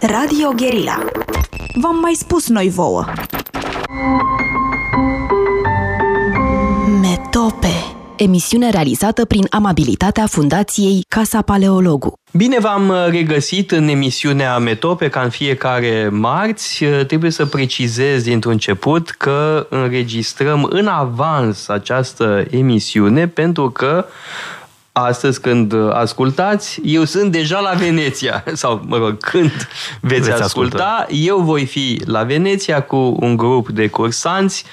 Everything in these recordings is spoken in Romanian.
Radio Guerilla. V-am mai spus noi vouă. Metope. Emisiune realizată prin amabilitatea Fundației Casa Paleologu. Bine v-am regăsit în emisiunea Metope, ca în fiecare marți. Trebuie să precizez dintr-un început că înregistrăm în avans această emisiune pentru că astăzi când ascultați, eu sunt deja la Veneția. Sau, mă rog, când veți, veți asculta, asculta, eu voi fi la Veneția cu un grup de cursanți.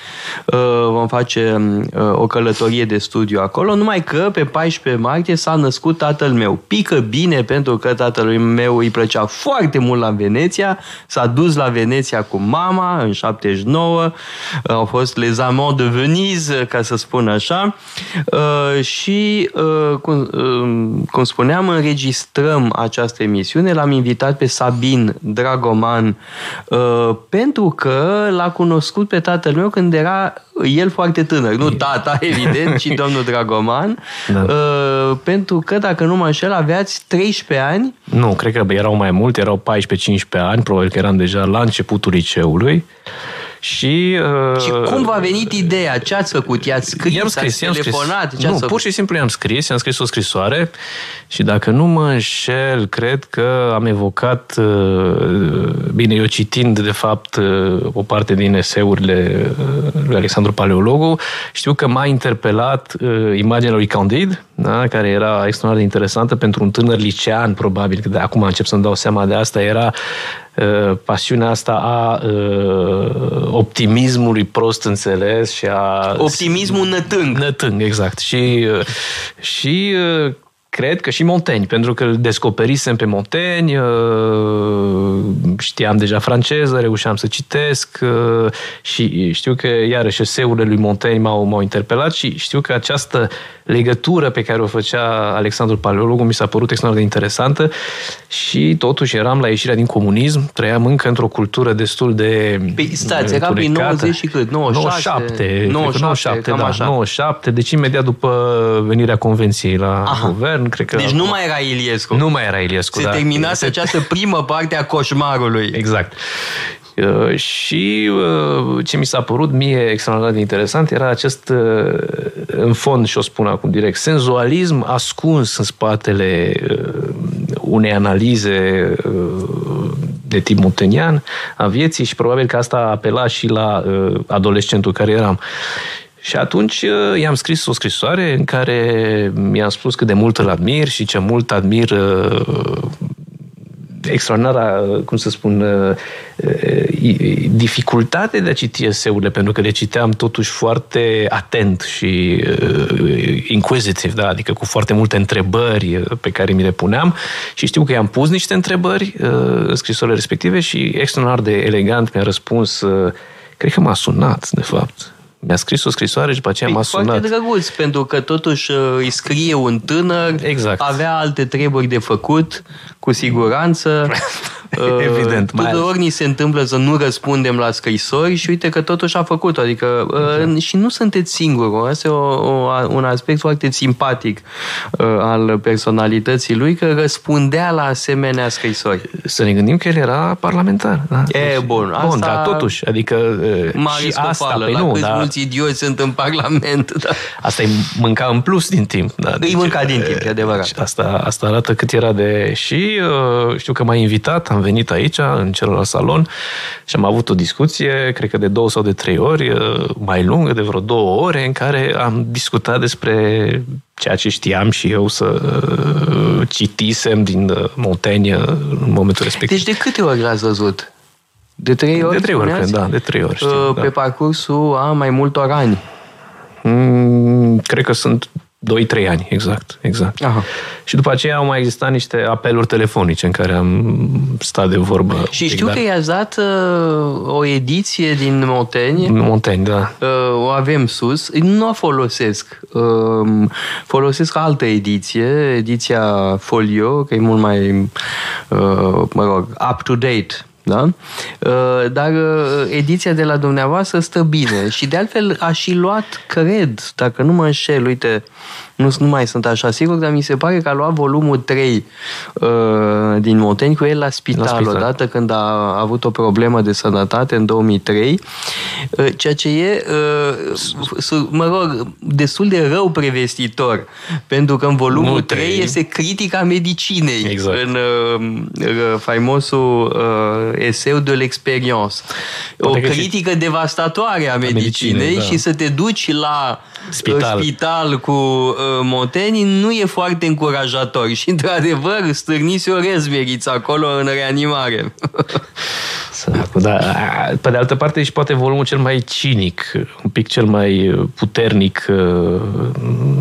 Uh, vom face uh, o călătorie de studiu acolo, numai că pe 14 martie s-a născut tatăl meu. Pică bine pentru că tatălui meu îi plăcea foarte mult la Veneția. S-a dus la Veneția cu mama în 79. Au fost les amants de Venise, ca să spun așa. Uh, și cum cum, cum spuneam, înregistrăm această emisiune. L-am invitat pe Sabin Dragoman uh, pentru că l-a cunoscut pe tatăl meu când era el foarte tânăr. Nu tata, evident, ci domnul Dragoman. Da. Uh, pentru că, dacă nu mă înșel, aveați 13 ani. Nu, cred că erau mai mult, erau 14-15 ani, probabil că eram deja la începutul liceului. Și, uh, și cum v-a venit ideea? Ce ați făcut? I-ați scris? I-am scris, i-am telefonat? Scris. Ce nu, pur și simplu i-am scris, i-am scris o scrisoare și dacă nu mă înșel, cred că am evocat, uh, bine, eu citind de fapt uh, o parte din eseurile uh, lui Alexandru Paleologu, știu că m-a interpelat imaginea lui Candid, da, care era extraordinar de interesantă pentru un tânăr licean, probabil, că de acum încep să-mi dau seama de asta, era pasiunea asta a optimismului prost înțeles și a... Optimismul nătâng. Nătâng, exact. Și, și cred că și Montaigne, pentru că îl descoperisem pe Montaigne, uh, știam deja franceză, reușeam să citesc uh, și știu că iarăși eseurile lui Montaigne m-au, m-au interpelat și știu că această legătură pe care o făcea Alexandru Paleologu mi s-a părut extraordinar de interesantă și totuși eram la ieșirea din comunism, trăiam încă într-o cultură destul de Păi stați, era prin 90 și cât? 96? 97, 97, 97 da, așa. 97, deci imediat după venirea convenției la Aha. guvern, cred că... Deci nu mai era Iliescu. Nu mai era Iliescu, Se da. terminase această primă parte a coșmarului. Exact. Uh, și uh, ce mi s-a părut mie extraordinar de interesant era acest, uh, în fond, și o spun acum direct, senzualism ascuns în spatele unei analize de tip montenian a vieții și probabil că asta apela și la adolescentul care eram. Și atunci i-am scris o scrisoare în care mi-am spus cât de mult îl admir și ce mult admir extraordinara, cum să spun, uh, uh, dificultate de a citi eseurile, pentru că le citeam totuși foarte atent și uh, inquisitive, da? adică cu foarte multe întrebări pe care mi le puneam și știu că i-am pus niște întrebări în scrisorile respective și extraordinar de elegant mi-a răspuns cred că m-a sunat, de fapt mi-a scris o scrisoare și după aceea m-a sunat. Foarte drăguț, pentru că totuși îi scrie un tânăr, exact. avea alte treburi de făcut, cu siguranță. Evident. Uh, tuturor ni se întâmplă să nu răspundem la scrisori și uite că totuși a făcut Adică uh, și nu sunteți singuri. Asta e o, o, un aspect foarte simpatic uh, al personalității lui, că răspundea la asemenea scrisori. Să ne gândim că el era parlamentar. Da? E, deci, bun. Asta... Bun, dar totuși, adică și asta, pe păi la nu, câți da. mulți idioți sunt în Parlament. Da. Asta e mânca în plus din timp. Da, îi deci, mânca din timp, e adevărat. Asta, asta arată cât era de... Și uh, știu că m-a invitat, am venit aici, în celălalt salon, și am avut o discuție, cred că de două sau de trei ori, uh, mai lungă, de vreo două ore, în care am discutat despre ceea ce știam și eu să uh, citisem din uh, Montaigne în momentul respectiv. Deci de câte ori l-ați văzut? De trei ori? De trei ori, cred, da, de trei ori. Știu, pe da. parcursul a mai multor ani. Mm, cred că sunt 2-3 ani, exact, exact. Aha. Și după aceea au mai existat niște apeluri telefonice în care am stat de vorbă. Și știu dar... că i-ați dat uh, o ediție din Montaigne. Montaigne, da. Uh, o avem sus. Nu o folosesc. Uh, folosesc altă ediție, ediția Folio, că e mult mai, uh, mă rog, up-to-date da? Uh, dar uh, ediția de la dumneavoastră stă bine și de altfel a și luat, cred, dacă nu mă înșel, uite, nu, nu mai sunt așa sigur, dar mi se pare că a luat volumul 3 uh, din Montaigne cu el la spital, la spital, odată când a avut o problemă de sănătate în 2003, uh, ceea ce e, uh, mă rog, destul de rău prevestitor, pentru că în volumul 3, 3 este critica medicinei, exact. în uh, faimosul uh, eseu de l'experience. O critică și... devastatoare a medicinei, a medicinei da. și să te duci la spital, spital cu uh, Montaigne nu e foarte încurajator și, într-adevăr, stârnise o rezmeriță acolo în reanimare. Săracul, da. Pe de altă parte, și poate volumul cel mai cinic, un pic cel mai puternic uh,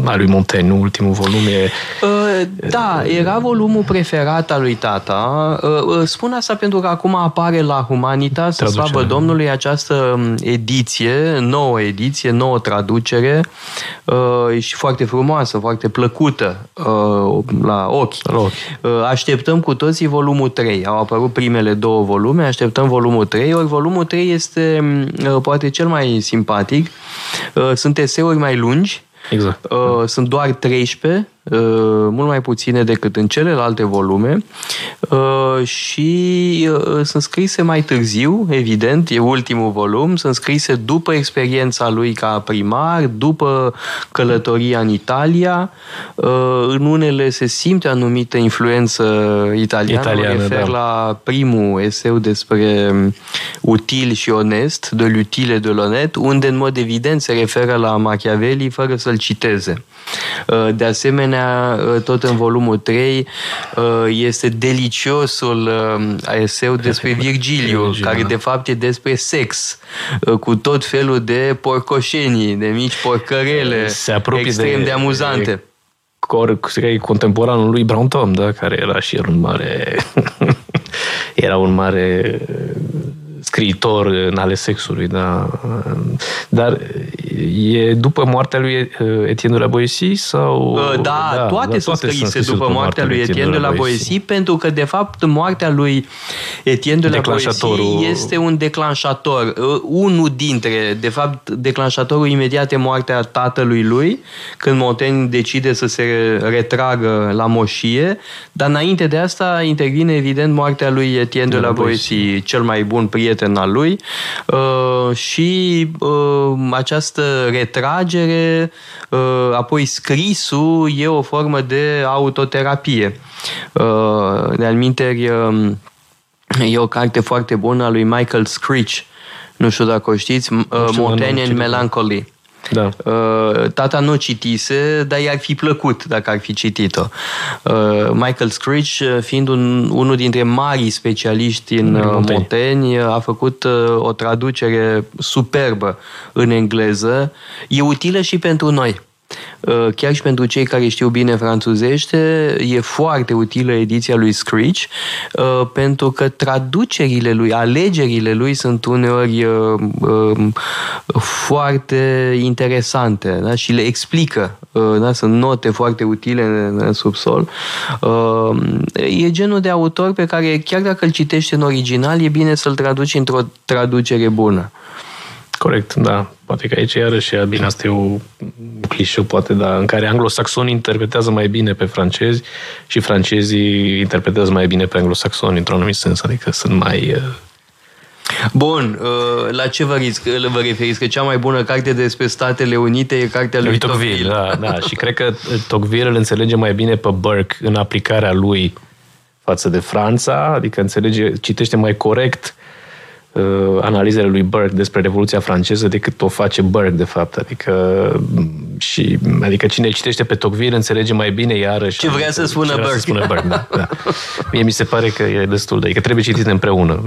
al lui Montaigne, nu? Ultimul volum e... Uh, da, era volumul preferat al lui tata. Uh, spun asta pentru că acum apare la Humanitas, să slavă Domnului, această um, ediție, nouă ediție, nouă traducere și foarte frumoasă, foarte plăcută la ochi. La ochi. Așteptăm cu toții volumul 3. Au apărut primele două volume, așteptăm volumul 3, ori volumul 3 este uh, poate cel mai simpatic. Uh, sunt eseuri mai lungi, Exact. Uh, sunt doar 13 Uh, mult mai puține decât în celelalte volume uh, și uh, sunt scrise mai târziu, evident, e ultimul volum, sunt scrise după experiența lui ca primar, după călătoria în Italia. În unele se simte anumită influență italiană, italiană mă refer da. la primul eseu despre um, util și onest, de l'utile de l'honnête, unde în mod evident se referă la Machiavelli fără să-l citeze. De asemenea, asemenea, uh, tot în volumul 3 uh, este deliciosul uh, eseu despre Virgiliu, care da. de fapt e despre sex, cu tot felul de porcoșenii, de mici porcărele, Se apropie extrem de, de amuzante. Cor, contemporanul lui Brown Tom, da? care era și el un mare era un mare scriitor în ale sexului, da. Dar e după moartea lui Etienne de la Boétie sau... Uh, da, da toate, da, sunt scrise, scrise după moartea lui Etienne de la Boétie, pentru că, de fapt, moartea lui Etienne de la Boétie este un declanșator. Uh, unul dintre, de fapt, declanșatorul imediat e moartea tatălui lui, când Montaigne decide să se retragă la moșie, dar înainte de asta intervine, evident, moartea lui Etienne de, de la Boétie, cel mai bun prieten prieten al lui uh, și uh, această retragere, uh, apoi scrisul, e o formă de autoterapie. De alminteri, um, e o carte foarte bună a lui Michael Screech, nu știu dacă o știți, Montaigne and Melancholy. Da. Uh, tata nu citise, dar i-ar fi plăcut dacă ar fi citit-o. Uh, Michael Screech, uh, fiind un, unul dintre marii specialiști în Montaigne, a făcut o traducere superbă în engleză. E utilă și pentru noi. Uh, chiar și pentru cei care știu bine franțuzește, e foarte utilă ediția lui Screech, uh, pentru că traducerile lui, alegerile lui sunt uneori uh, um, foarte interesante da? și le explică. Da? Sunt note foarte utile în subsol. E genul de autor pe care, chiar dacă îl citești în original, e bine să-l traduci într-o traducere bună. Corect, da. Poate că aici iarăși, bine, asta e o clișeu, poate, dar în care anglosaxonii interpretează mai bine pe francezi și francezii interpretează mai bine pe anglosaxoni, într-un anumit sens, adică sunt mai... Uh, Bun, uh, la ce vă, risc, vă referiți? Că cea mai bună carte despre Statele Unite e cartea lui, lui Tocqueville. Tocqueville. Da, da, și cred că Tocqueville îl înțelege mai bine pe Burke în aplicarea lui față de Franța, adică înțelege, citește mai corect uh, analizele lui Burke despre Revoluția franceză decât o face Burke, de fapt. Adică, și, adică cine citește pe Tocqueville înțelege mai bine iarăși. Ce vrea să spună Burke. Să spună Burke da, da. Mie mi se pare că e destul de... Adică trebuie citit împreună.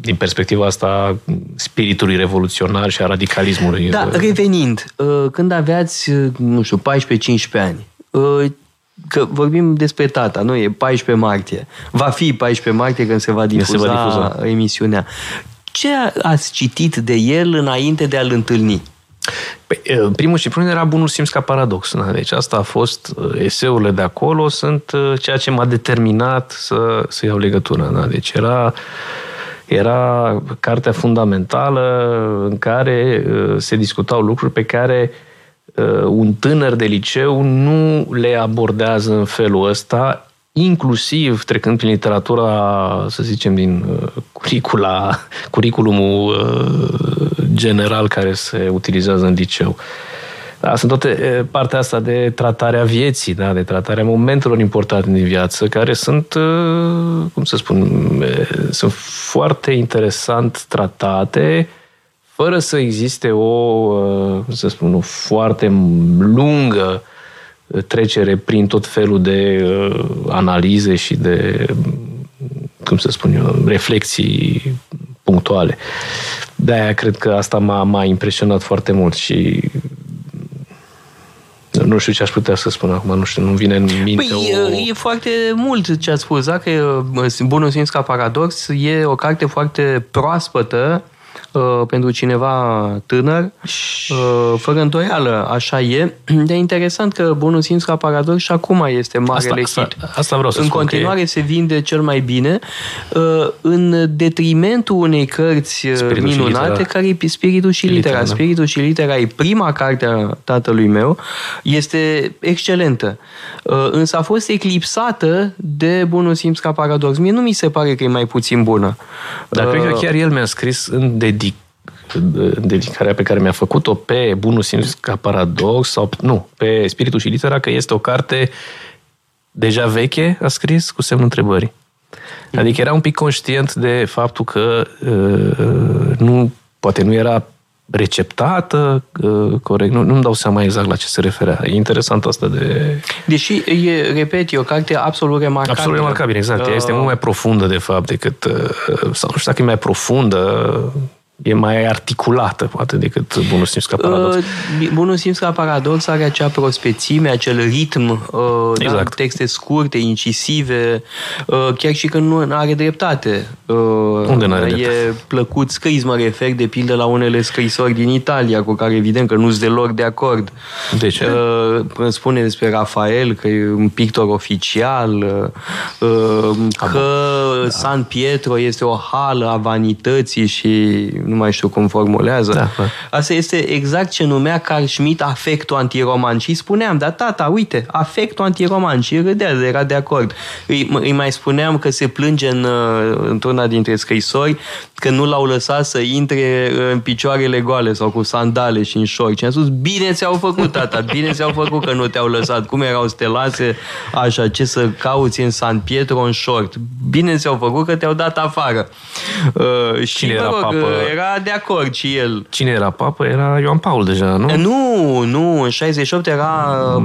Din perspectiva asta spiritului revoluționar și a radicalismului. Da, revenind, uh, când aveați, uh, nu știu, 14-15 ani, uh, că vorbim despre tata, nu? E 14 martie. Va fi 14 martie când se va difuza, se va difuza. emisiunea. Ce ați citit de el înainte de a-l întâlni? Păi, primul și primul era bunul simț ca paradox. Da? Deci asta a fost, eseurile de acolo sunt ceea ce m-a determinat să, să iau legătura. Da? Deci era, era cartea fundamentală în care se discutau lucruri pe care uh, un tânăr de liceu nu le abordează în felul ăsta, inclusiv trecând prin literatura, să zicem, din uh, curicula, curiculumul uh, general care se utilizează în liceu. Da, sunt toate e, partea asta de tratarea vieții, da, de tratarea momentelor importante din viață, care sunt, e, cum să spun, e, sunt foarte interesant tratate, fără să existe o, e, cum să spun, o foarte lungă trecere prin tot felul de e, analize și de, cum să spun eu, reflexii punctuale. De-aia cred că asta m-a, m-a impresionat foarte mult și nu știu ce aș putea să spun acum, nu știu, nu vine în minte păi, o... e foarte mult ce ați spus, dacă Bunul Simț ca Paradox e o carte foarte proaspătă uh, pentru cineva tânăr, uh, fără îndoială, așa e. De interesant că Bunul Simț ca Paradox și acum este marele asta, hit. Asta, asta vreau să În spun continuare se vinde cel mai bine, uh, în detrimentul unei cărți uh, Spiritul și minunate, litera. care e Spiritul și Litera. Litera, da. Spiritul și Litera e prima carte a tatălui meu, este excelentă. Uh, Însă a fost eclipsată de Bunul Simț ca Paradox. Mie nu mi se pare că e mai puțin bună. Dar cred că Uh, chiar el mi-a scris în dedic în dedicarea pe care mi-a făcut-o pe Bunul Simț ca paradox sau nu, pe Spiritul și Litera, că este o carte deja veche, a scris, cu semnul întrebării. Adică era un pic conștient de faptul că uh, nu, poate nu era receptată uh, corect, nu, nu-mi dau seama exact la ce se referea. E interesant asta de... Deși, e, repet, e o carte absolut remarcabilă. Absolut remarcabil, exact. Ea este Uh, mult mai profundă, de fapt, decât... uh, Sau nu știu dacă e mai profundă, e mai articulată, poate, decât Bunul Simț ca paradox. Uh, Bunul simț ca paradox are acea prospețime, acel ritm, uh, da, Exact. texte scurte, incisive, uh, chiar și când nu are dreptate. Uh, Unde n-are E dreptate? plăcut scris, mă refer, de pildă la unele scrisori din Italia, cu care evident că nu sunt deloc de acord. De ce? Uh, îmi spune despre Rafael că e un pictor oficial, uh, uh, că San Pietro este o hală a vanității și nu mai știu cum formulează. Da, da. Asta este exact ce numea Carl Schmitt afectul antiroman și îi spuneam, da tata, uite, afectul antiroman și râdea, era de acord. Îi, îi mai spuneam că se plânge în, uh, într-una dintre scrisori că nu l-au lăsat să intre în picioarele goale sau cu sandale și în șorți. Și am spus, bine ți-au făcut, tata, bine ți-au făcut că nu te-au lăsat. Cum erau să te lase așa, ce să cauți în San Pietro în șort? Bine ți-au făcut că te-au dat afară. Uh, și, Cine mă era rog, papă? era de acord și el. Cine era papă? Era Ioan Paul deja, nu? Nu, nu, în 68 era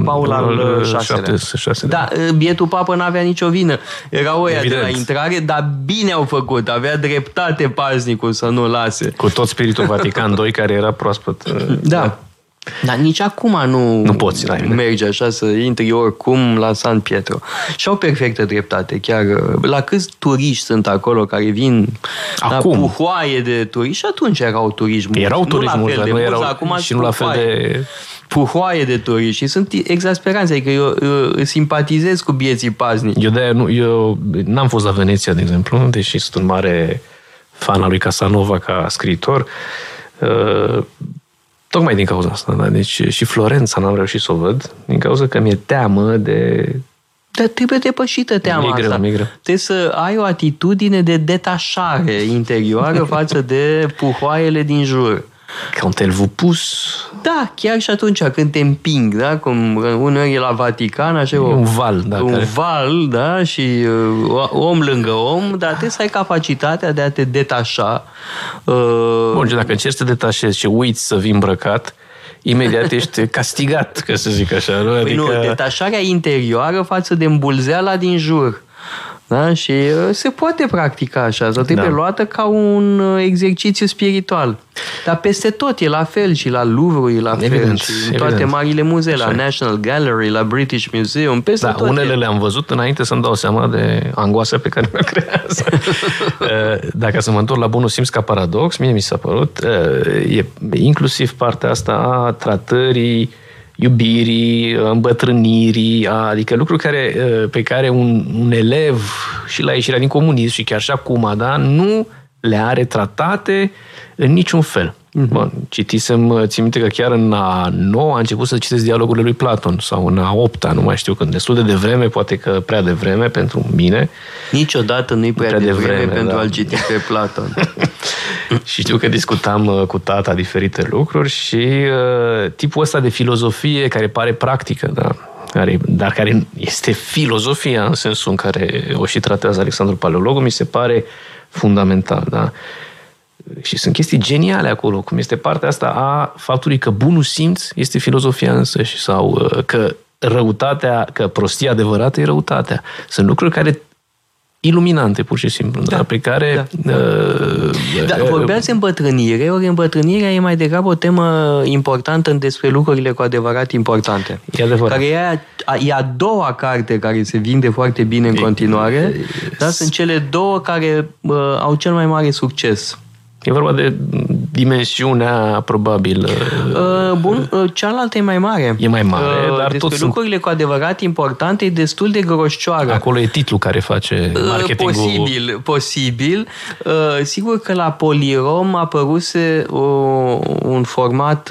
Paul al Al șaselea. șapte- șaselea. Da, bietul papă n-avea nicio vină. Era oia de la Evident. intrare, dar bine au făcut. Avea dreptate paznicul să nu lase. Cu tot spiritul Vatican II care era proaspăt. Da. Dar nici acum nu, Nu poți, n-ai, merge așa să intri oricum la San Pietro. Și au perfectă dreptate. Chiar la câți turiști sunt acolo care vin Acum. la puhoaie de turiști și atunci erau turiști mulți. Erau turiști nu la mulți, fel dar de nu mulți, erau acum și nu la fel puhoaie. de... puhoaie de turiști și sunt exasperanți. Adică eu, eu simpatizez cu bieții paznici. Eu, de nu, eu n-am fost la Veneția, de exemplu, deși sunt un mare fan al lui Casanova ca scriitor. Uh, tocmai din cauza asta. Da? Deci și Florența n-am reușit să o văd, din cauza că mi-e teamă de... Dar trebuie depășită teama Mi-e greu, asta. mi-e greu. Trebuie să ai o atitudine de detașare interioară față de puhoaiele din jur. Quand elle vous pousse, Da, chiar și atunci când te împing, da? Cum uneori e la Vatican, așa e o, un val. Da, un care... val, da, și uh, om lângă om, dar trebuie să ai capacitatea de a te detașa. Uh, Bun, și dacă încerci să te detașezi și uiți să vii îmbrăcat, imediat ești castigat, ca să zic așa. Nu? Păi Adică... nu, detașarea interioară față de îmbulzeala din jur. Da? Și uh, se poate practica așa, sau trebuie Da. luată ca un uh, exercițiu spiritual. Dar peste tot e la fel și la Louvre e la fel Evident, și în toate evident. marile muzee, la Așa e. National Gallery, la British Museum, peste Da, tot unele e. le-am văzut înainte să-mi dau seama de angoasa pe care mi-o creează. Uh, Dacă să mă întorc la bunul simț ca paradox, mie mi s-a părut, uh, e inclusiv partea asta a tratării iubirii, îmbătrânirii, adică lucruri care, uh, pe care un, un elev și la ieșirea din comunism și chiar și acum, da, nu le are tratate în niciun fel. Mm-hmm. Bun, citisem, țin minte că chiar în a 9 a început să citesc dialogurile lui Platon sau în a 8 nu mai știu când, destul de devreme, poate că prea devreme pentru mine. Niciodată nu-i prea, prea devreme, devreme pentru da. a-l citi pe Platon. și știu că discutam uh, cu tata diferite lucruri și uh, tipul ăsta de filozofie care pare practică, da, care, dar care este filozofia în sensul în care o și tratează Alexandru Paleologu, mi se pare fundamental. Da? Și sunt chestii geniale acolo, cum este partea asta a faptului că bunul simț este filozofia însăși sau uh, că răutatea, că prostia adevărată e răutatea. Sunt lucruri care iluminante, pur și simplu, da, da, pe care... Da, uh, da vorbeați îmbătrânire, ori îmbătrânirea e mai degrabă o temă importantă despre lucrurile cu adevărat importante. E adevărat. Care e a, e a doua carte care se vinde foarte bine în continuare, dar sunt cele două care uh, au cel mai mare succes. E vorba de dimensiunea, probabil. Uh, bun, uh, cealaltă e mai mare. E mai mare, uh, dar tot lucrurile sunt... cu adevărat importante e destul de groșcioară. Acolo e titlul care face marketingul. Posibil, posibil. Sigur că la Polirom a apăruse o, un format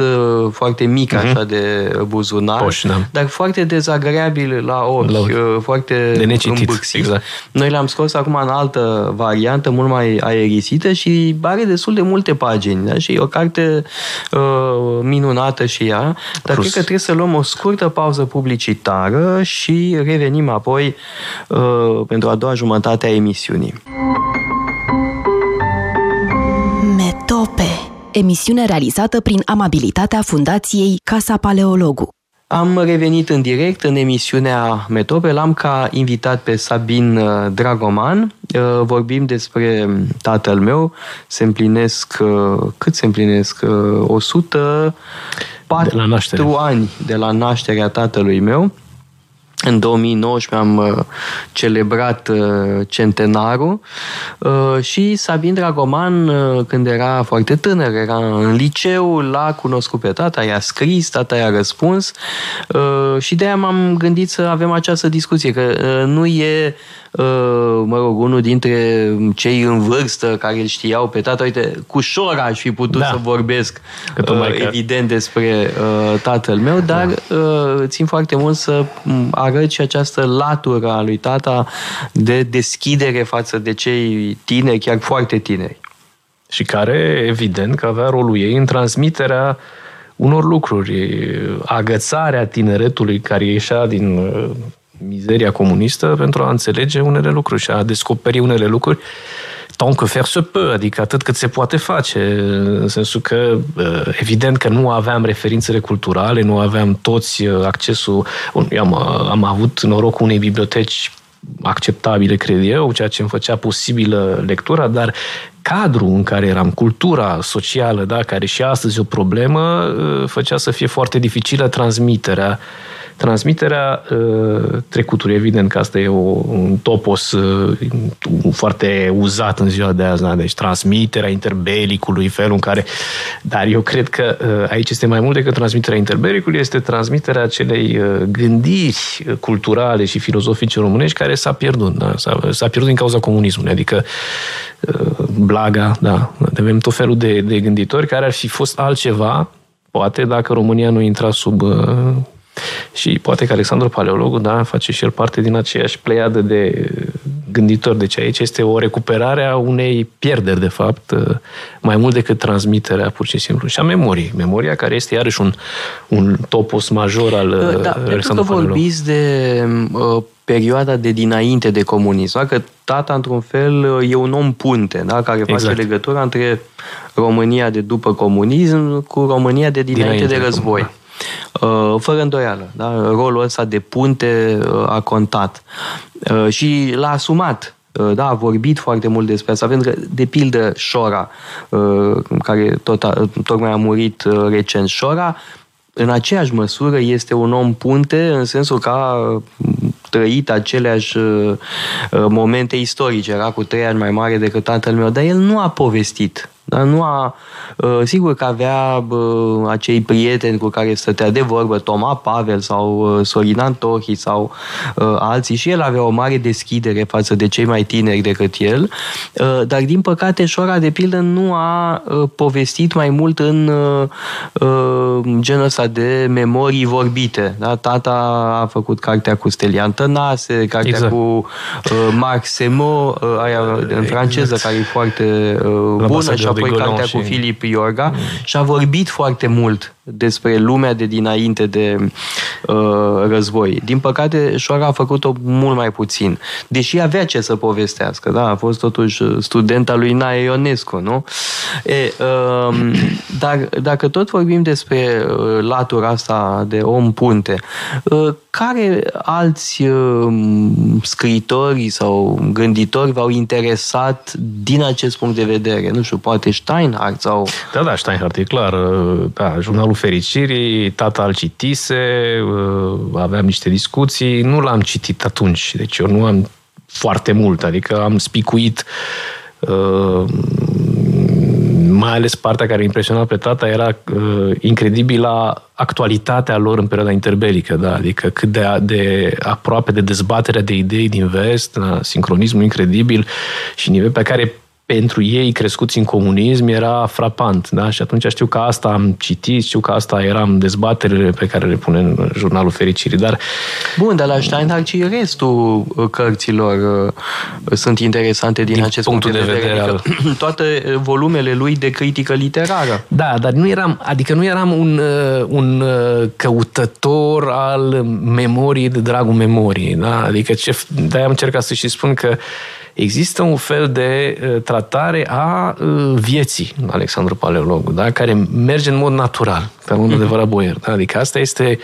foarte mic, uh-huh. așa, de buzunar, Poș, da. dar foarte dezagreabil la ochi, la ochi. foarte de necitit, exact. Noi l-am scos acum în altă variantă, mult mai aerisită și are destul de multe pagini. Da? Și e o carte uh, minunată și ea, dar Plus. cred că trebuie să luăm o scurtă pauză publicitară și revenim apoi uh, pentru a doua jumătate a emisiunii. Metope Emisiune realizată prin amabilitatea Fundației Casa Paleologu. Am revenit în direct în emisiunea Metope. L-am ca invitat pe Sabin uh, Dragoman. Uh, vorbim despre tatăl meu. Se împlinesc, uh, cât se împlinesc? 104 de la ani de la nașterea tatălui meu. În 2019 am uh, celebrat uh, centenarul uh, și Sabin Dragoman, când era foarte tânăr, era în liceu, l-a cunoscut pe tata, i-a scris, tata i-a răspuns și de aia m-am gândit să avem această discuție, că nu e Uh, mă rog, unul dintre cei în vârstă care îl știau pe tata, uite, cu Șora aș fi putut da. să vorbesc că uh, evident despre uh, tatăl meu, dar da. țin foarte mult să arăt și această latură a lui tata de deschidere față de cei tineri, chiar foarte tineri. Și care, evident, că avea rolul ei în transmiterea unor lucruri, agățarea tineretului care ieșea din mizeria comunistă pentru a înțelege unele lucruri și a descoperi unele lucruri tant que faire se peut, adică atât cât se poate face, în sensul că uh, evident că nu aveam referințele culturale, nu aveam toți uh, accesul, eu am, uh, am avut norocul unei biblioteci acceptabile, cred eu, ceea ce îmi făcea posibilă lectura, dar cadrul în care eram, cultura socială, da, care și astăzi e o problemă, făcea să fie foarte dificilă transmiterea uh, Transmiterea uh, trecutului, evident că asta e o, un topos uh, foarte uzat în ziua de azi, da? deci transmiterea interbelicului, felul în care... Dar eu cred că uh, aici este mai mult decât transmiterea interbelicului, este transmiterea acelei uh, gândiri culturale și filozofice românești care s-a pierdut, da? s-a, s-a pierdut din cauza comunismului, adică uh, Blaga, da, avem tot felul de, de gânditori care ar fi fost altceva, poate dacă România nu intra sub uh, și poate că Alexandru Paleologu, da, face și el parte din aceeași pleiadă de gânditori. Deci aici este o recuperare a unei pierderi, de fapt, mai mult decât transmiterea, pur și simplu. Și a memoriei. Memoria care este iarăși un, un topos major al da, Alexandru pentru că vorbiți de uh, perioada de dinainte de comunism. Da? Că tata, într-un fel, e un om punte, da? care face exact. legătura între România de după comunism cu România de dinainte, dinainte de război. Da. Uh, fără îndoială. Da? Rolul ăsta de punte uh, a contat. Uh, și l-a asumat da, a vorbit foarte mult despre asta, pentru că, de pildă, Șora, care tot a, tocmai a murit recent, Șora, în aceeași măsură este un om punte, în sensul că a trăit aceleași momente istorice, era cu trei ani mai mare decât tatăl meu, dar el nu a povestit Dar nu a, uh, sigur că avea uh, acei prieteni cu care stătea de vorbă, Toma Pavel sau uh, Sorin Antohi sau alții și el avea o mare deschidere față de cei mai tineri decât el, dar din păcate Șora de pildă nu a povestit mai mult în genul ăsta de memorii vorbite. Da? Tata a făcut cartea cu Stelian Tănase, cartea exact. cu Marc Semo, aia în franceză, exact. care e foarte bună și apoi cartea și... cu Filip Iorga mm. și a vorbit foarte mult despre lumea de dinainte de uh, război. Din păcate, Șoara a făcut-o mult mai puțin. Deși avea ce să povestească, da? A fost totuși student al lui Nae Ionescu, nu? E, uh, dar dacă tot vorbim despre uh, latura asta de om punte, uh, care alți uh, scriitori sau gânditori v-au interesat din acest punct de vedere? Nu știu, poate Steinhardt sau... Da, da, Steinhardt, e clar. Uh, da, jurnalul fericirii, tata îl citise, uh, aveam niște discuții, nu l-am citit atunci, deci eu nu am foarte mult, adică am spicuit uh, mai ales partea care impresiona pe tata era uh, incredibilă actualitatea lor în perioada interbelică, da? adică cât de, de aproape de dezbaterea de idei din vest, da? sincronismul incredibil și nivel pe care pentru ei crescuți în comunism era frapant. Da? Și atunci știu că asta am citit, știu că asta eram dezbaterile pe care le pune în jurnalul Fericirii. Dar... Bun, dar la Steinhardt și restul uh, cărților uh, sunt interesante din, din acest punct de vedere. vedere al... Toate volumele lui de critică literară. Da, dar nu eram, adică nu eram un, uh, un căutător al memoriei de dragul memoriei. Da? Adică ce, de-aia am încercat să și spun că există un fel de uh, tratare a uh, vieții Alexandru Paleologu, da? care merge în mod natural, pe un mhm. adevărat boier. Da? Adică asta este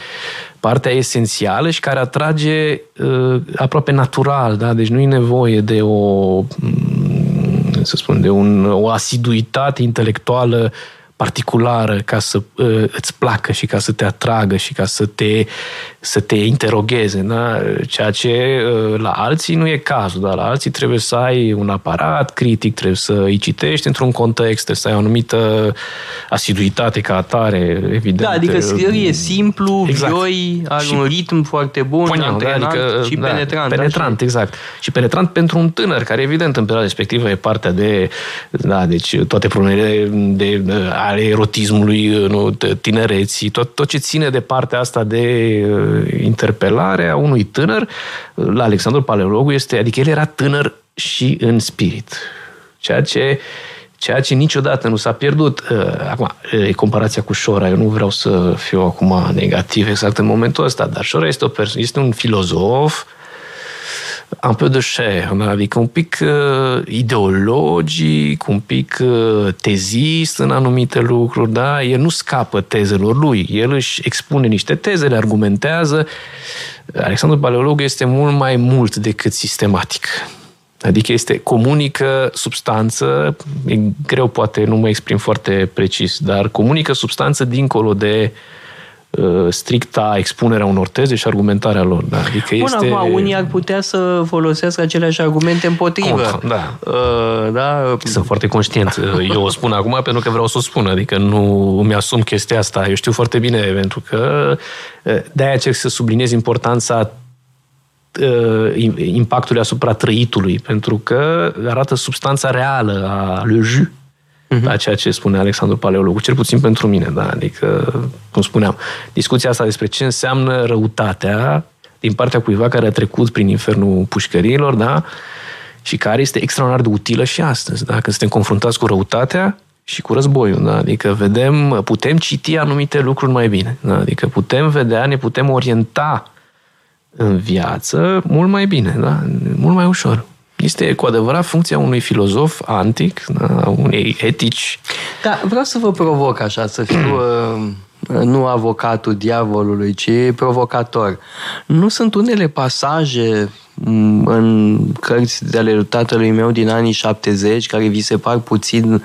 partea esențială și care atrage uh, aproape natural, da? deci nu e nevoie de o, mm, să spun, de un, o asiduitate intelectuală particulară ca să uh, îți placă și ca să te atragă și ca să te, să te interogheze. Da? Ceea ce uh, la alții nu e cazul, dar la alții trebuie să ai un aparat critic, trebuie să îi citești într-un context, trebuie să ai o anumită asiduitate ca atare, evident. Da, adică scrierii e simplu, exact. vioi, are și un ritm foarte bun, poignant, da, adică, și da, penetrant. Penetrant, da, exact. Și penetrant pentru un tânăr, care evident în perioada respectivă e partea de, da, deci toate problemele de, de ale erotismului, nu, tinereții, tot, tot ce ține de partea asta de uh, interpelare a unui tânăr, la Alexandru Paleologu este, adică el era tânăr și în spirit. Ceea ce ceea ce niciodată nu s-a pierdut. Uh, acum, e comparația cu Șora, eu nu vreau să fiu acum negativ exact în momentul ăsta, dar Șora este, o perso- este un filozof uh, un peu de chair, adică un pic uh, ideologic, un pic uh, tezist în anumite lucruri, da? El nu scapă tezelor lui, el își expune niște teze, le argumentează. Alexandru Paleolog este mult mai mult decât sistematic. Adică este comunică substanță, e greu poate nu mă exprim foarte precis, dar comunică substanță dincolo de uh, Uh, stricta expunerea unor teze și argumentarea lor. Da? Adică Bun, este... acum, unii ar putea să folosească aceleași argumente împotrivă. Contra, da. Uh, da. Sunt foarte conștient. Eu o spun acum pentru că vreau să o spun, adică nu îmi asum chestia asta. Eu știu foarte bine, pentru că uh, de-aia încerc să subliniez importanța uh, impactului asupra trăitului, pentru că arată substanța reală a lui jus uh-huh. la ceea ce spune Alexandru Paleologu, cel puțin pentru mine, da? Adică, cum spuneam, discuția asta despre ce înseamnă răutatea din partea cuiva care a trecut prin infernul pușcăriilor, da? Și care este extraordinar de utilă și astăzi, da? Când suntem confruntați cu răutatea și cu războiul, da? Adică vedem, putem citi anumite lucruri mai bine, da? Adică putem vedea, ne putem orienta în viață mult mai bine, da? Mult mai ușor. Este cu adevărat funcția unui filozof antic, da, unei etici. Da, vreau să vă provoc așa, să fiu uh, nu avocatul diavolului, ci provocator. Nu sunt unele pasaje mm, în cărți de ale tatălui meu din anii 70 care vi se par puțin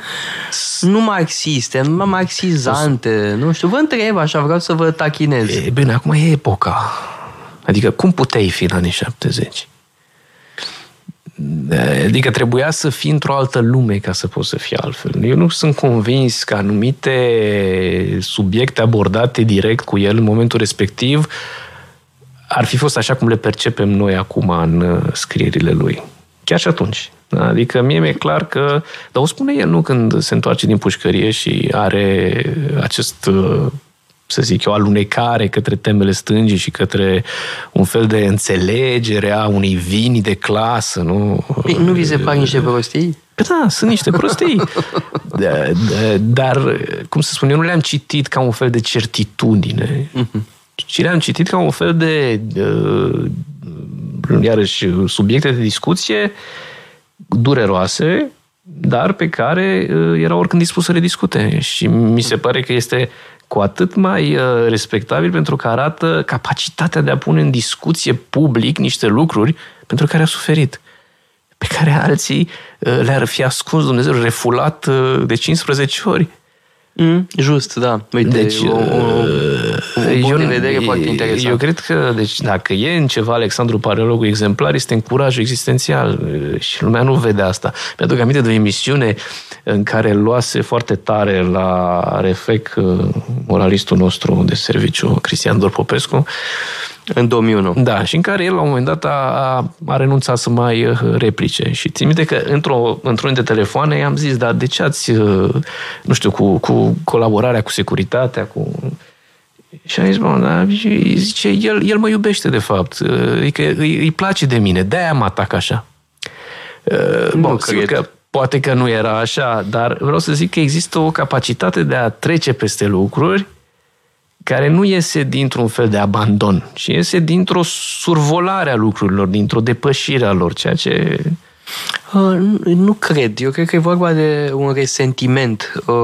nu marxiste, nu marxizante, nu știu, vă întreb așa, vreau să vă tachinez. E, bine, acum e epoca. Adică cum puteai fi în anii 70? Adică trebuia să fii într-o altă lume ca să poți să fii altfel. Eu nu sunt convins că anumite subiecte abordate direct cu el în momentul respectiv ar fi fost așa cum le percepem noi acum în uh, scrierile lui. Chiar și atunci. Adică mie mi-e clar că, dar o spune el, nu, când se întoarce din pușcărie și are acest uh, să zic eu, alunecare către temele stângii și către un fel de înțelegere a unei vini de clasă, nu? Păi, nu vi se par niște prostii? Păi da, sunt niște prostii. da, da, dar, cum să spun, eu nu le-am citit ca un fel de certitudine, ci le-am citit ca un fel de, uh, iarăși, subiecte de discuție dureroase, dar pe care uh, era oricând dispus să le discute. Și mi se pare că este cu atât mai uh, respectabil pentru că arată capacitatea de a pune în discuție public niște lucruri pentru care a suferit pe care alții uh, le-ar fi ascuns Dumnezeu, refulat uh, de 15 ori. Mm, just, da. Uite, deci, o, o, o eu, de vedere foarte interesant. Eu cred că, deci, dacă e în ceva Alexandru Parelogul exemplar, este în curajul existențial și lumea nu vede asta. Mi-aduc aminte de o emisiune în care luase foarte tare la refec moralistul nostru de serviciu, Cristian Dorpopescu, în 2001. Da, și în care el la un moment dat a, a renunțat să mai uh, replice. Și țin minte că într-o, într-un de telefoane i-am zis, dar de ce ați, uh, nu știu, cu, cu colaborarea cu securitatea, cu... Și am zis, bă, da, zice, el, el mă iubește de fapt, uh, adică îi, îi place de mine, de-aia mă atac așa. Nu bun, cred. că poate că nu era așa, dar vreau să zic că există o capacitate de a trece peste lucruri care nu iese dintr-un fel de abandon, ci iese dintr-o survolare a lucrurilor, dintr-o depășire a lor, ceea ce... Uh, nu cred. Eu cred că e vorba de un resentiment uh,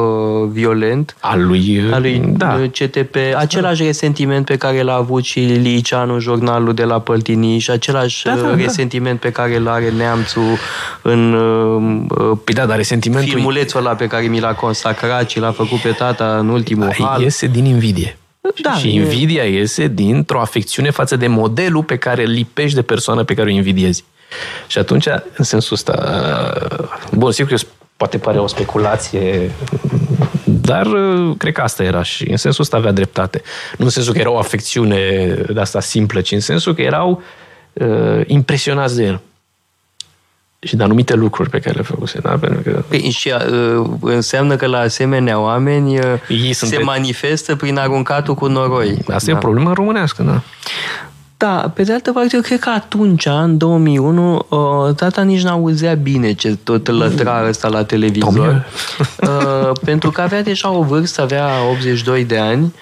violent al lui, al lui da. CTP. Același da. resentiment pe care l-a avut și Liceanu, jurnalul de la Păltini și același da, da, da. resentiment pe care îl are Neamțu în uh, păi da, dar resentimentul filmulețul ăla pe care mi l-a consacrat și l-a făcut pe tata în ultimul da, hal. Iese din invidie. Da, și invidia e... iese dintr-o afecțiune față de modelul pe care îl lipești de persoană pe care o invidiezi. Și atunci, în sensul ăsta, bun, sigur că poate pare o speculație, dar cred că asta era și în sensul ăsta avea dreptate. Nu în sensul că era o afecțiune de asta simplă, ci în sensul că erau uh, impresionați de el și de anumite lucruri pe care le făcuse, da? Pentru că... Păi, și uh, înseamnă că la asemenea oameni uh, Ei se sunt manifestă prin aruncatul cu noroi. Asta da. e o problemă românească, da. Da, pe de altă parte, eu cred că atunci, în 2001, uh, tata nici n-auzea bine ce tot lătra ăsta la televizor. uh, pentru că avea deja o vârstă, avea 82 de ani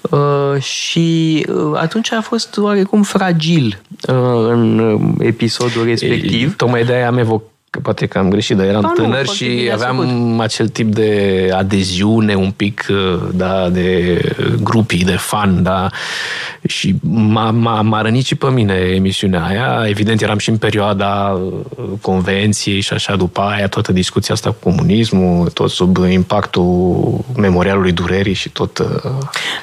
uh, și uh, atunci a fost oarecum fragil uh, în episodul respectiv. E, tocmai de-aia am evocat că poate că am greșit, dar eram da, tânăr nu, și aveam făcut. acel tip de adeziune, un pic da, de grupii, de fan, da, și m-a, m-a, m-a rănit și pe mine emisiunea aia. Evident, eram și în perioada uh, convenției și așa după aia, toată discuția asta cu comunismul, tot sub impactul memorialului durerii și tot... Uh,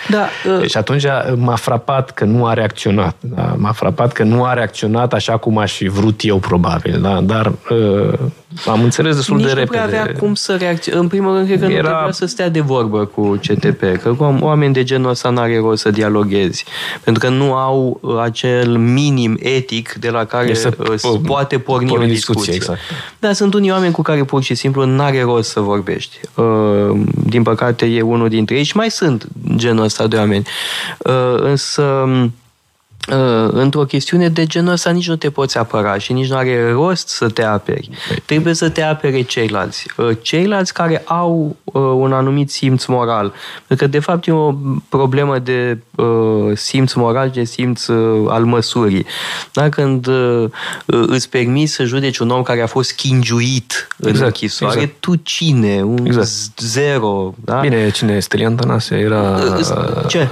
da, uh... Și atunci m-a frapat că nu a reacționat. Da? M-a frapat că nu a reacționat așa cum aș fi vrut eu, probabil, da? dar uh, am înțeles destul Nici de repede. nu avea cum să reacționeze. În primul rând, cred că Era... nu trebuia să stea de vorbă cu CTP, că cu oameni de genul ăsta n-are rost să dialoghezi, pentru că nu au uh, acel minim etic de la care să uh, poate porni o discuție. discuție. Exact. Dar sunt unii oameni cu care pur și simplu n-are rost să vorbești. Uh, din păcate e unul dintre ei și mai sunt genul ăsta de oameni. Însă Uh, într-o chestiune de genul ăsta nici nu te poți apăra și nici nu are rost să te aperi. Trebuie să te apere ceilalți. Uh, ceilalți care au uh, un anumit simț moral. Pentru că, de fapt, e o problemă de simț moral, de simț al măsurii. Da? Când îți permiți să judeci un om care a fost chingiuit în exact, închisoare, exact. tu cine? Un exact. zero. Da? Bine, cine? Stelian Tănase era... Ce?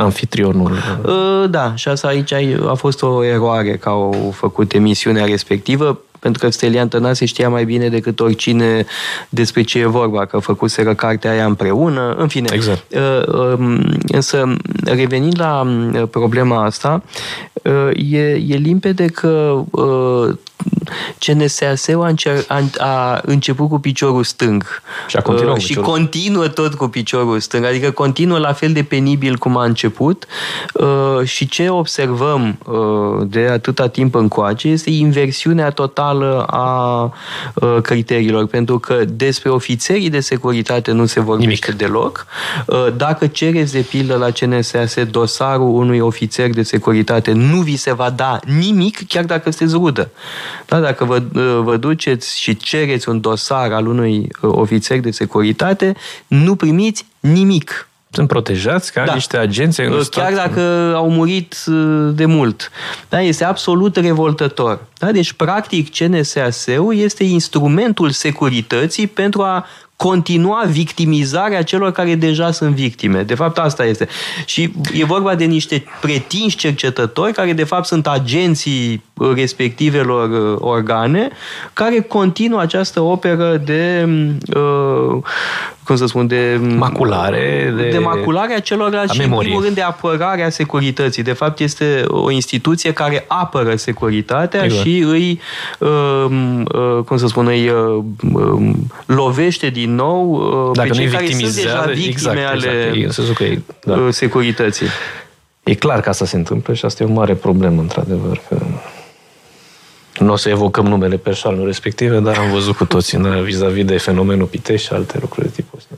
Anfitrionul. Uh, da, și asta aici a fost o eroare că au făcut emisiunea respectivă, pentru că Stelian Tănase știa mai bine decât oricine despre ce e vorba, că făcuseră cartea aia împreună, în fine. Exact. Uh, um, însă, revenind la um, problema asta, uh, e, e limpede că CNSAS-ul a, încer- a, a început cu piciorul stâng. Și a continuat cu și piciorul continuă tot cu piciorul stâng. Adică continuă la fel de penibil cum a început uh, și ce observăm uh, de atâta timp încoace este inversiunea totală a uh, criteriilor. Pentru că despre ofițerii de securitate nu se vorbește Nimic. deloc. Uh, Dacă cereți de pildă la CNSAS dosarul unui ofițer de securitate, nu vi se va da nimic, chiar dacă sunteți rudă. Da, dacă vă, uh, vă duceți și cereți un dosar al unui uh, ofițer de securitate, nu primiți nimic. Sunt protejați ca Da. niște agenți ai unui Chiar stat. dacă au murit uh, de mult. Da, este absolut revoltător. Da? Deci, practic, CNSAS-ul este instrumentul securității pentru a continua victimizarea celor care deja sunt victime. De fapt, asta este. Și e vorba de niște pretinși cercetători care, de fapt, sunt agenții uh, respectivelor uh, organe care continuă această operă de uh, cum să spun, de Maculare, de- de maculare a celorlalți a și, în memoriei. primul rând, de apărare a securității. De fapt, este o instituție care apără securitatea Exact. și îi, um, uh, cum să spun, îi uh, um, lovește din nou uh, Dacă pe nu-i cei care sunt deja victimizează, victime exact, ale exact. E în sensul că e- da. uh, securității. E clar că asta se întâmplă și asta e o mare problemă, într-adevăr. Că nu o să evocăm numele persoanelor respective, dar am văzut cu toții da, vis-a-vis de fenomenul Pitești și alte lucruri de tipul ăsta.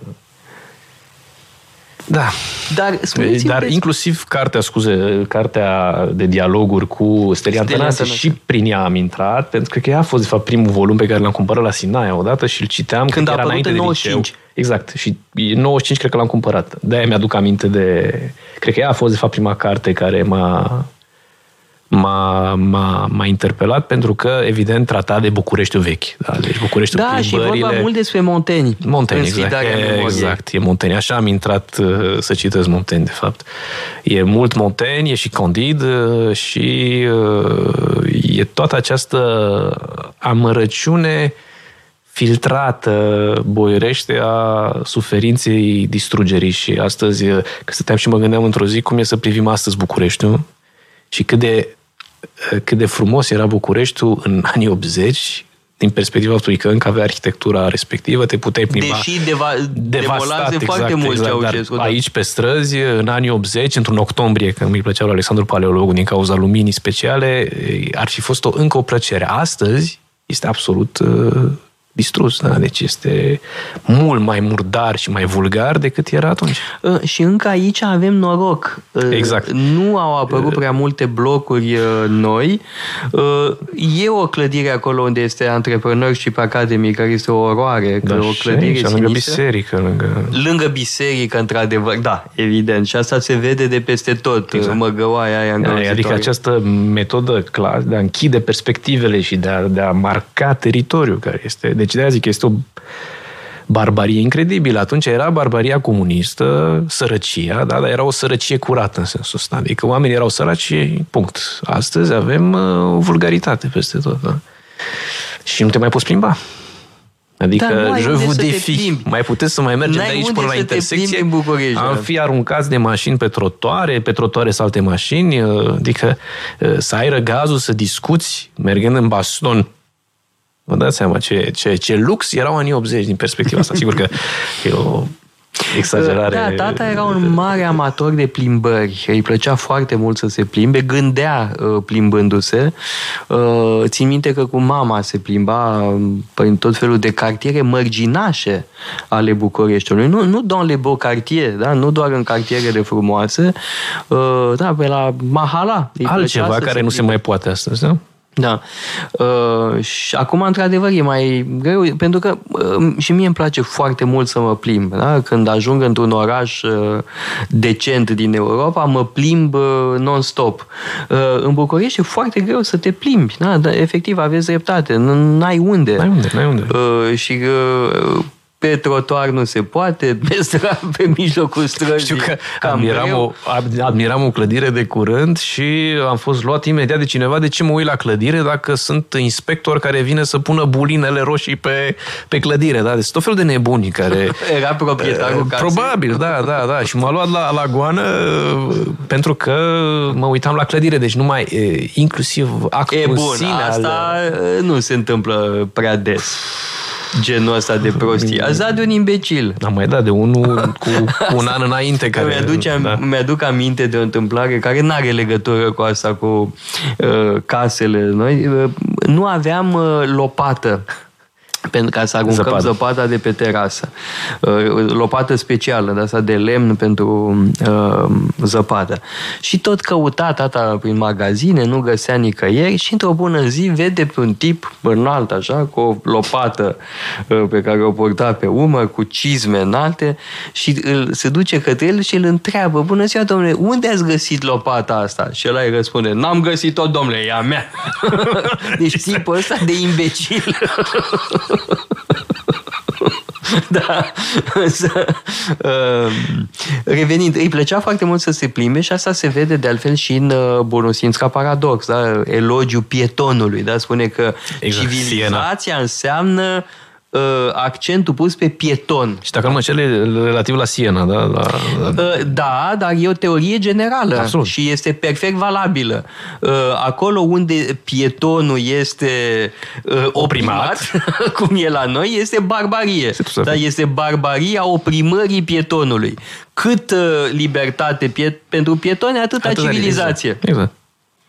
Da. Dar spuneți Dar inclusiv cartea, scuze, cartea de dialoguri cu Stelia Stelia Antanase Antanase. și prin ea am intrat, pentru că ea a fost, de fapt, primul volum pe care l-am cumpărat la Sinaia odată și îl citeam Când a era apărut înainte în de 95. liceu. Exact. Și în 95 cred că l-am cumpărat. De-aia mi-aduc aminte de... Cred că ea a fost, de fapt, prima carte care m-a, m-a, m-a, m-a interpelat pentru că, evident, trata de Bucureștiul vechi. Da, deci Bucureștiul Da, și e vorba plimbările- mult despre Monteni. Montaigne, în exact. sfidarea E, memoriei. exact, e Montaigne. Așa am intrat uh, să citesc Montaigne, de fapt. E mult Montaigne, e și Candide uh, și uh, e toată această amărăciune filtrată, boierește a suferinței distrugerii și astăzi, uh, că stăteam și mă gândeam într-o zi cum e să privim astăzi Bucureștiul și cât de, uh, cât de frumos era Bucureștiul în anii 80 din perspectiva faptului că încă avea arhitectura respectivă, te puteai plimba Deși deva- demolase foarte mult Ceaușescu. Dar da. aici, pe străzi, în anii 80, într-un octombrie, când mi plăcea lui Alexandru Paleologu din cauza luminii speciale, ar fi fost o, încă o plăcere. Astăzi este absolut uh, distrus. Da? Deci este mult mai murdar și mai vulgar decât era atunci. Uh, Și încă aici avem noroc. Uh, Exact. Nu au apărut prea multe blocuri uh, noi. Uh, E o clădire acolo unde este Entrepreneurship Academy, care este o oroare, că o Da, și clădire aici, lângă sinistră. biserică, lângă... Lângă biserică, într-adevăr, da, evident. Și asta se vede de peste tot, exact. măgăoaia aia îngrozitoare. Adică această metodă clar de a închide perspectivele și de a, de a marca teritoriul care este... Deci de-aia zic că este o barbarie incredibilă. Atunci era barbaria comunistă, sărăcia, da? dar era o sărăcie curată în sensul ăsta. Adică oamenii erau săraci, punct. Astăzi avem uh, o vulgaritate peste tot. Da? Și nu te mai poți plimba. Adică, Dar nu ai je unde vous să te défie. plimbi. Mai puteți să mai mergem N-ai de aici unde până la să te intersecție. plimbi în București, Am da. fi aruncați de mașini pe trotoare, pe trotoare să alte mașini, uh, adică uh, să ai răgazul să discuți mergând în baston. Vă dați seama ce, ce, ce lux erau anii 80 din perspectiva asta. Sigur că e o exagerare. Da, tata era un mare amator de plimbări. Îi plăcea foarte mult să se plimbe, gândea uh, plimbându-se. Uh, țin minte că cu mama se plimba um, prin tot felul de cartiere mărginașe ale Bucureștiului. Nu, nu dans le beaux quartiers, da? nu doar în cartierele frumoase, uh, da, pe la Mahala. Îi plăcea Altceva să care nu se plimbe. mai poate astăzi, da? Da. Uh, și acum, într-adevăr, e mai greu, pentru că uh, și mie îmi place foarte mult să mă plimb. Da? Când ajung într-un oraș uh, decent din Europa, mă plimb uh, non-stop. Uh, în București e foarte greu să te plimbi. Da? Da, efectiv, aveți dreptate. Nu ai unde. N-ai unde, n-ai unde. Uh, și uh, pe trotuar nu se poate, pe, stra, pe mijlocul străzii. Știu că cam admiram greu. o, admiram o clădire de curând și am fost luat imediat de cineva de ce mă uit la clădire dacă sunt inspector care vine să pună bulinele roșii pe, pe clădire. Da? Deci tot felul de nebuni care... Era proprietarul casei. Probabil, da, da, da. Și m-a luat la, la goană uh, pentru că mă uitam la clădire, deci numai e, inclusiv actul E în bun, sine asta al... nu se întâmplă prea des. Genul ăsta de prostie. Ați dat de un imbecil. Am mai dat de unul cu, cu un an înainte care... Mi-aduce, da. Mi-aduc aminte de o întâmplare care nu are legătură cu asta, cu uh, casele. Noi uh, nu aveam uh, lopată pentru ca să aruncăm Zăpadă. zăpada de pe terasă. Uh, Lopată specială, de asta de lemn pentru uh, zăpadă. Și tot căuta tata prin magazine, nu găsea nicăieri și într-o bună zi vede pe un tip înalt așa, cu o lopată uh, pe care o porta pe umăr, cu cizme înalte și îl, se duce către el și îl întreabă, bună ziua domnule, unde ați găsit lopata asta? Și el îi răspunde, n-am găsit-o domnule, e a mea. deci tipul ăsta de imbecil da. Însă, uh, revenind, îi plăcea foarte mult să se plimbe și asta se vede de altfel și în uh, Bonosinska Paradox, da? elogiul pietonului. Da? Spune că Exact, civilizația înseamnă uh, accentul pus pe pieton. Și dacă nu mă înșel, e relativ la Siena, da? La, la... Uh, Da, dar e o teorie generală Absolut. și este perfect valabilă. Uh, Acolo unde pietonul este uh, oprimat, cum e la noi, este barbarie. Este tot să Dar fie. este barbaria oprimării pietonului. Cât uh, libertate pie- pentru pietoni, atâta Atâta civilizație. Exact.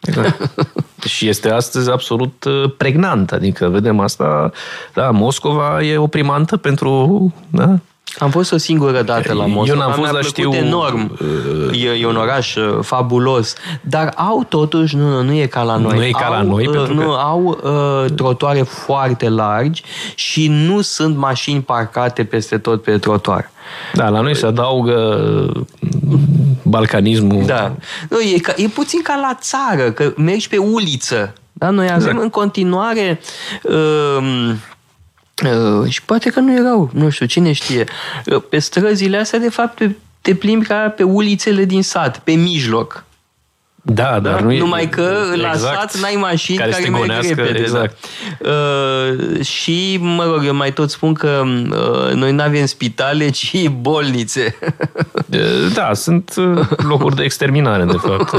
Exact. și este astăzi absolut uh, pregnant, adică vedem asta, da, Moscova e oprimantă pentru, da, Am fost o singură dată la Eu Moscova. n-am fost, Mi-a dar plăcut știu, enorm. E, e un oraș uh, fabulos. Dar au totuși, nu, nu, nu e ca la noi. Nu e ca au, la noi, uh, pentru nu, că- au uh, trotuare foarte largi și nu sunt mașini parcate peste tot pe trotuar. da, la noi se adaugă uh, balcanismul. Da. Nu, e, ca, e puțin ca la țară, că mergi pe uliță. Da? Noi avem Exact. în continuare... Uh, Uh, și poate că nu erau, nu știu, cine știe. Uh, pe străzile astea, de fapt, te, te plimbi ca pe ulițele din sat, pe mijloc. Da, dar nu e... Numai că la sat n-ai mașini care, să te merg gonească, repede. Exact. Da. Uh, și, mă rog, eu mai tot spun că uh, noi nu avem spitale, ci bolnițe. Da, sunt uh, locuri de exterminare, de fapt.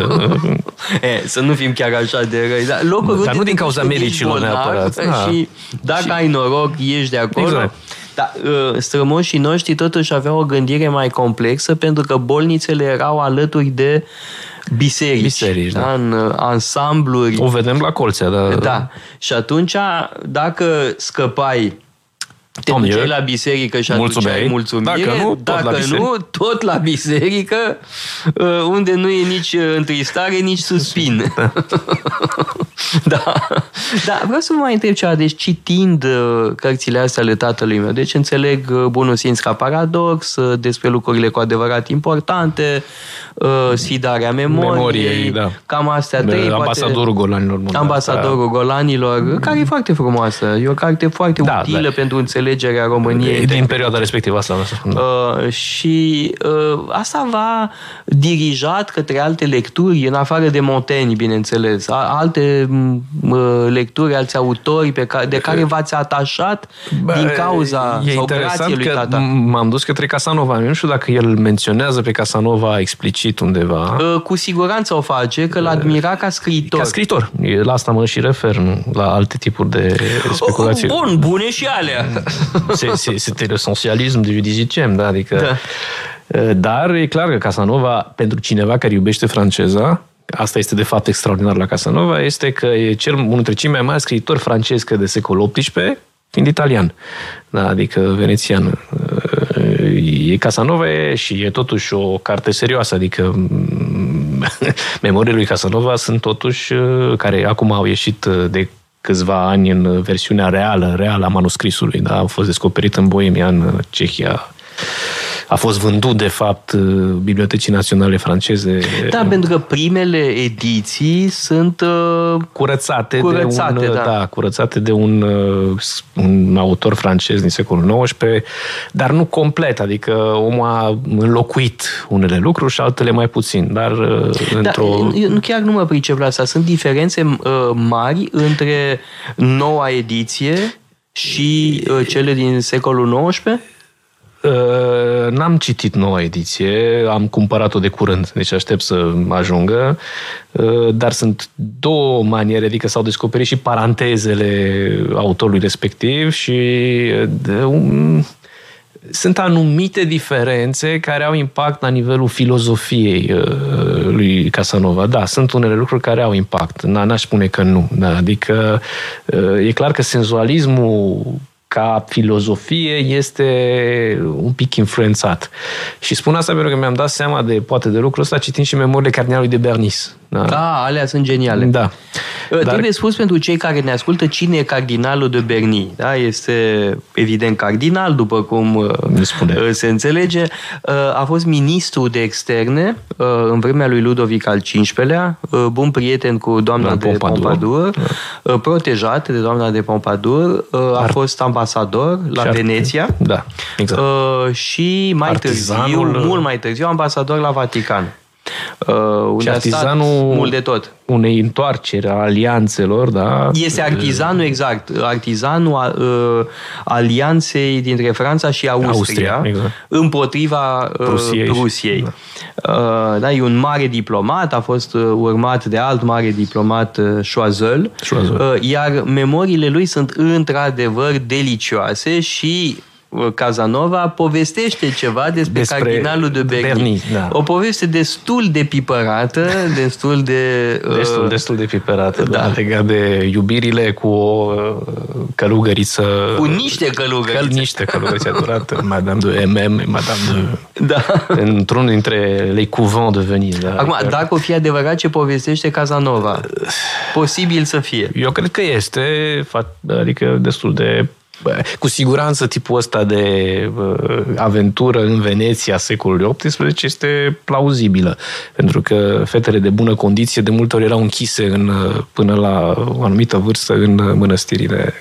e, să nu fim chiar așa de răi. Dar, locuri Dar unde nu te din duci cauza când ești medicilor bolnav neapărat, da. Și dacă Și- ai noroc, ieși de acolo. Exact. Dar uh, strămoșii noștri totuși aveau o gândire mai complexă pentru că bolnițele erau alături de biserici. Biserici, da. În uh, ansambluri. O vedem la colțea, da. Da. Și atunci, dacă scăpai, te Om, duceai eu- la biserică și Mulțumeai. aduceai mulțumire. Dacă nu, tot dacă la biserică. nu, tot la biserică, uh, unde nu e nici uh, întristare, nici suspin. da. da. Vreau să vă mai întreb ceva. Deci, citind uh, cărțile astea ale tatălui meu, deci înțeleg uh, Bunul Simț ca paradox, uh, despre lucrurile cu adevărat importante, uh, sfidarea memoriei, Memoriei, da. cam astea trei. poate- Ambasadorul Golanilor Mondiali. Ambasadorul Golanilor, care e foarte frumoasă. E o carte foarte Da, utilă da. pentru înțelegerea României. E din perioada respectivă asta, vreau să spun. da. Uh, și uh, asta va dirijat către alte lecturi, în afară de Montaigne, bineînțeles, a, alte m, uh, lecturi, alți autori pe care, de care v-ați atașat din cauza e sau grație interesant lui că tata. m-am dus către Casanova. Nu știu dacă el menționează pe Casanova explicit undeva. Uh, Cu siguranță o face, că l-admira ca scriitor. Ca scriitor. E- La asta mă și refer, nu la alte tipuri de speculații. Oh, Bun, bune și alea. C'est- c'est- C'était l'essentialism du 18 da? Adică, Da. Dar e clar că Casanova, pentru cineva care iubește franceza, asta este de fapt extraordinar la Casanova, este că e cel, unul dintre cei mai mari scriitori francezi că de secolul XVIII, fiind italian, da, adică venețian. E Casanova e, și e totuși o carte serioasă, adică mm, memoriile lui Casanova sunt totuși, uh, care acum au ieșit uh, de câțiva ani în versiunea reală, reală a manuscrisului, da? au fost descoperit în Boemia, în Cehia, a fost vândut, de fapt, uh, Bibliotecii Naționale franceze. Da, pentru că primele ediții sunt uh, curățate, curățate de un, da. da, curățate de un, uh, un autor francez din secolul XIX, dar nu complet, adică omul a înlocuit unele lucruri și altele mai puțin, dar uh, da, într-o... eu nu- chiar nu mă pricep la asta. Sunt diferențe uh, mari între noua ediție și uh, cele din secolul XIX? Uh, N-am citit noua ediție, am cumpărat-o de curând, deci aștept să ajungă, Uh, dar sunt două maniere, adică s-au descoperit și parantezele autorului respectiv și uh, de un, sunt anumite diferențe care au impact la nivelul filozofiei uh, lui Casanova. Da, sunt unele lucruri care au impact. N- N-aș spune că nu. Da, adică uh, e clar că senzualismul ca filozofie este un pic influențat. Și spun asta pentru că mi-am dat seama de poate de lucrul ăsta citind și memoriile cardinalului de Bernis. Da. Da, alea sunt geniale. da. Dar... Dar Trebuie spus pentru cei care ne ascultă cine e cardinalul de Berni. Da? Este evident cardinal, după cum uh, Ne spune. uh, se înțelege. Uh, A fost ministru de externe uh, în vremea lui Ludovic al XV-lea, uh, bun prieten cu doamna La de Pompadour. Pompadour, uh, protejat de doamna de Pompadour, uh, a fost ambasador la și ar- Veneția. Da, exact. Uh, și mai Artizanul, târziu, uh, mult mai târziu, ambasador la Vatican. Uh, unde a stat artizanul- mult de tot. unei întoarceri a alianțelor, da? Este artizanul, exact, artizanul a, uh, alianței dintre Franța și Austria, Austria, exact. împotriva uh, Prusiei. Prusiei. Uh, da, e un mare diplomat, a fost uh, urmat de alt mare diplomat, uh, Choiseul, Choiseul. Uh, iar memoriile lui sunt într-adevăr delicioase și uh, Casanova povestește ceva despre, Despre cardinalul de Berni. Berni, da. O poveste destul de pipărată, destul de... uh, Destul, destul de piperată, da. da. da. Legat de iubirile cu o uh, călugăriță... Cu niște călugărițe. Căl, niște călugărițe adorată, Madame de MM, Madame de... Da. Într-unul dintre les couvents de Venise. Da. Acum, dacă o fi adevărat ce povestește Casanova, posibil să fie. Eu cred că este, fa- adică destul de bă, cu siguranță tipul ăsta de uh, aventură în Veneția secolului XVIII este plauzibilă, pentru că fetele de bună condiție de multe ori erau închise în, uh, până la o anumită vârstă în uh, mănăstirile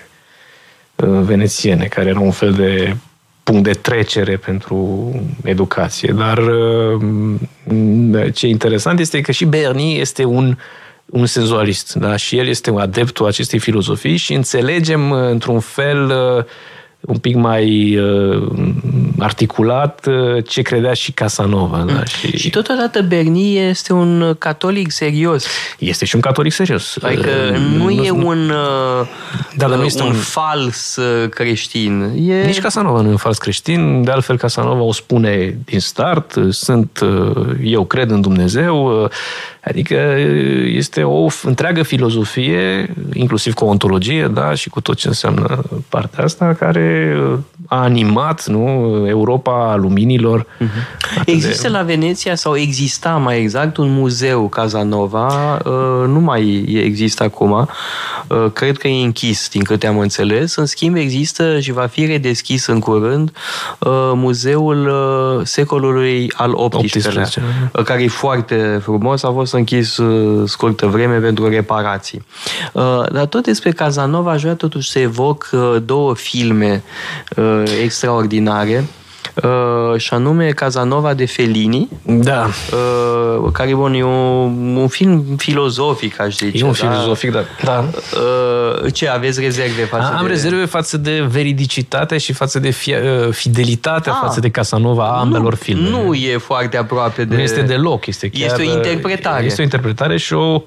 uh, venețiene, care erau un fel de punct de trecere pentru educație. Dar uh, ce e interesant este că și Berni este un un senzualist, da? și el este un adeptul acestei filozofii și înțelegem uh, într-un fel uh, un pic mai uh, articulat uh, ce credea și Casanova. Da? Și, Și totodată Berni este un catolic serios. este și un catolic serios. Adică Uh, nu e un, uh, Da, dar nu este un, un- fals uh, creștin. E... Nici Casanova nu e un fals creștin, de altfel Casanova o spune din start, sunt, uh, eu cred în Dumnezeu, uh, adică uh, este o f- întreagă filozofie, inclusiv cu ontologie, da, și cu tot ce înseamnă partea asta, care uh, a animat, nu, Europa luminilor. atât de- Există la Veneția, sau exista mai exact, un muzeu Casanova, uh, nu mai există acum, uh, cred că e închis, din câte am înțeles. În schimb, există și va fi redeschis în curând uh, muzeul uh, secolului al XVIII-lea, 18, uh, care e foarte frumos, a fost închis uh, scurtă vreme pentru reparații. Uh, Dar tot despre Casanova aș vrea totuși să evoc uh, două filme uh, extraordinare uh, și anume Casanova de Fellini, Da, uh, care bun, e un, un film filozofic, aș zice. e un da? filozofic, dar... Da. Uh, ce, aveți rezerve față Am de... rezerve față de veridicitate și față de fi- uh, fidelitatea Ah. față de Casanova a ambelor nu, filme. Nu e foarte aproape de... Nu este deloc, este chiar... Este o interpretare. Este o interpretare și o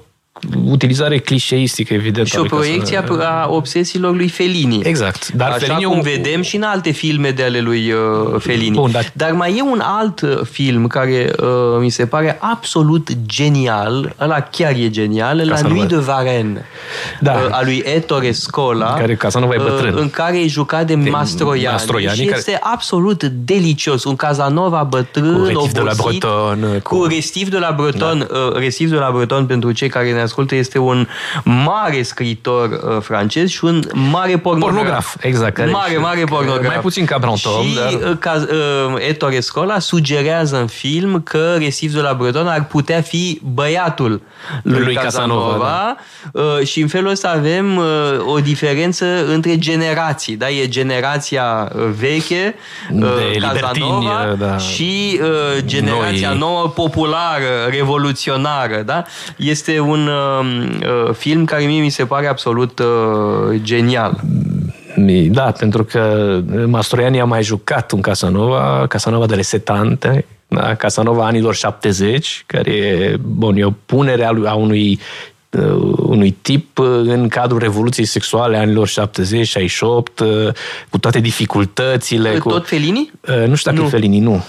utilizare clișeistică, evident. Și o ale proiecție Casanova. a obsesiilor lui Fellini. Exact. Dar Așa Fellini e cum un- vedem și în alte filme de ale lui uh, Fellini. Bun, dar- dar mai e un alt uh, film care uh, mi se pare absolut genial, ăla chiar e genial, la Casanova. lui de Varenne, Da. uh, a lui Ettore Scola, În care Casanova e bătrân. uh, în care e jucat de, Mastroianni, Mastroianni, și care- este absolut delicios. Un Casanova bătrân, Cu Restif de la obosit, Bretonne, cu, cu- Restif de la Breton, da. uh, Restif de la Breton pentru cei care ne ascultă este un mare scriitor uh, francez și un mare pornograf. Pornograf, exact. care- Mare, mare pornograf. Mai puțin ca Brantôme, Și dar- uh, ca, uh, Ettore Scola sugerează în film că Resif de la Breton ar putea fi băiatul lui, Lui Casanova, Casanova uh, și în felul ăsta avem uh, o diferență între generații. Da? E generația uh, veche, uh, De Casanova, libertini, da. și uh, generația Noi. nouă, populară, revoluționară. Da? Este un uh, uh, film care mie mi se pare absolut uh, genial. Mi- Da, pentru că Mastroianni a mai jucat un Casanova, Casanova de 70, da? Casanova anilor 70, care e, bun, e o punere a, lui- a unui uh, unui tip uh, în cadrul revoluției sexuale anilor 70, 68, uh, cu toate dificultățile. Cu... Tot Fellini? Uh, Nu știu dacă Nu. e Fellini, nu.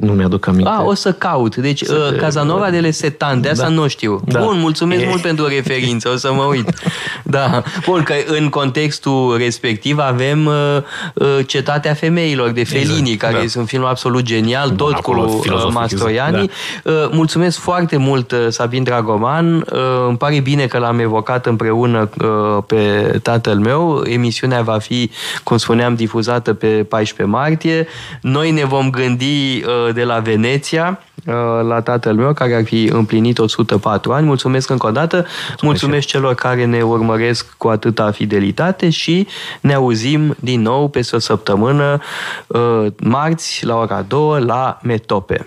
Nu mi-aduc aminte. Ah, o să caut. Deci, uh, Casanova de le Setan, de asta Da. nu știu. Da. Bun, mulțumesc E. mult pentru referință, o să mă uit. Da. Bun, că în contextul respectiv avem uh, uh, Cetatea Femeilor de Fellini, Exact, care da. este un film absolut genial, tot acolo cu uh, filozofic, Mastroianni. Uh, mulțumesc foarte mult, uh, Sabin Dragoman. Uh, îmi pare bine că l-am evocat împreună uh, pe tatăl meu. Emisiunea va fi, cum spuneam, difuzată pe 14 martie. Noi ne vom gândi uh, de la Veneția uh, la tatăl meu, care ar fi împlinit 104 ani. Mulțumesc încă o dată. Mulțumesc celor care ne urmăresc cu atâta fidelitate și ne auzim din nou peste o săptămână, uh, marți, la ora 2, la Metope.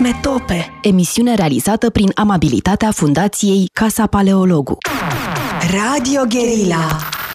Metope. Emisiune realizată prin amabilitatea Fundației Casa Paleologu. Radio Guerilla.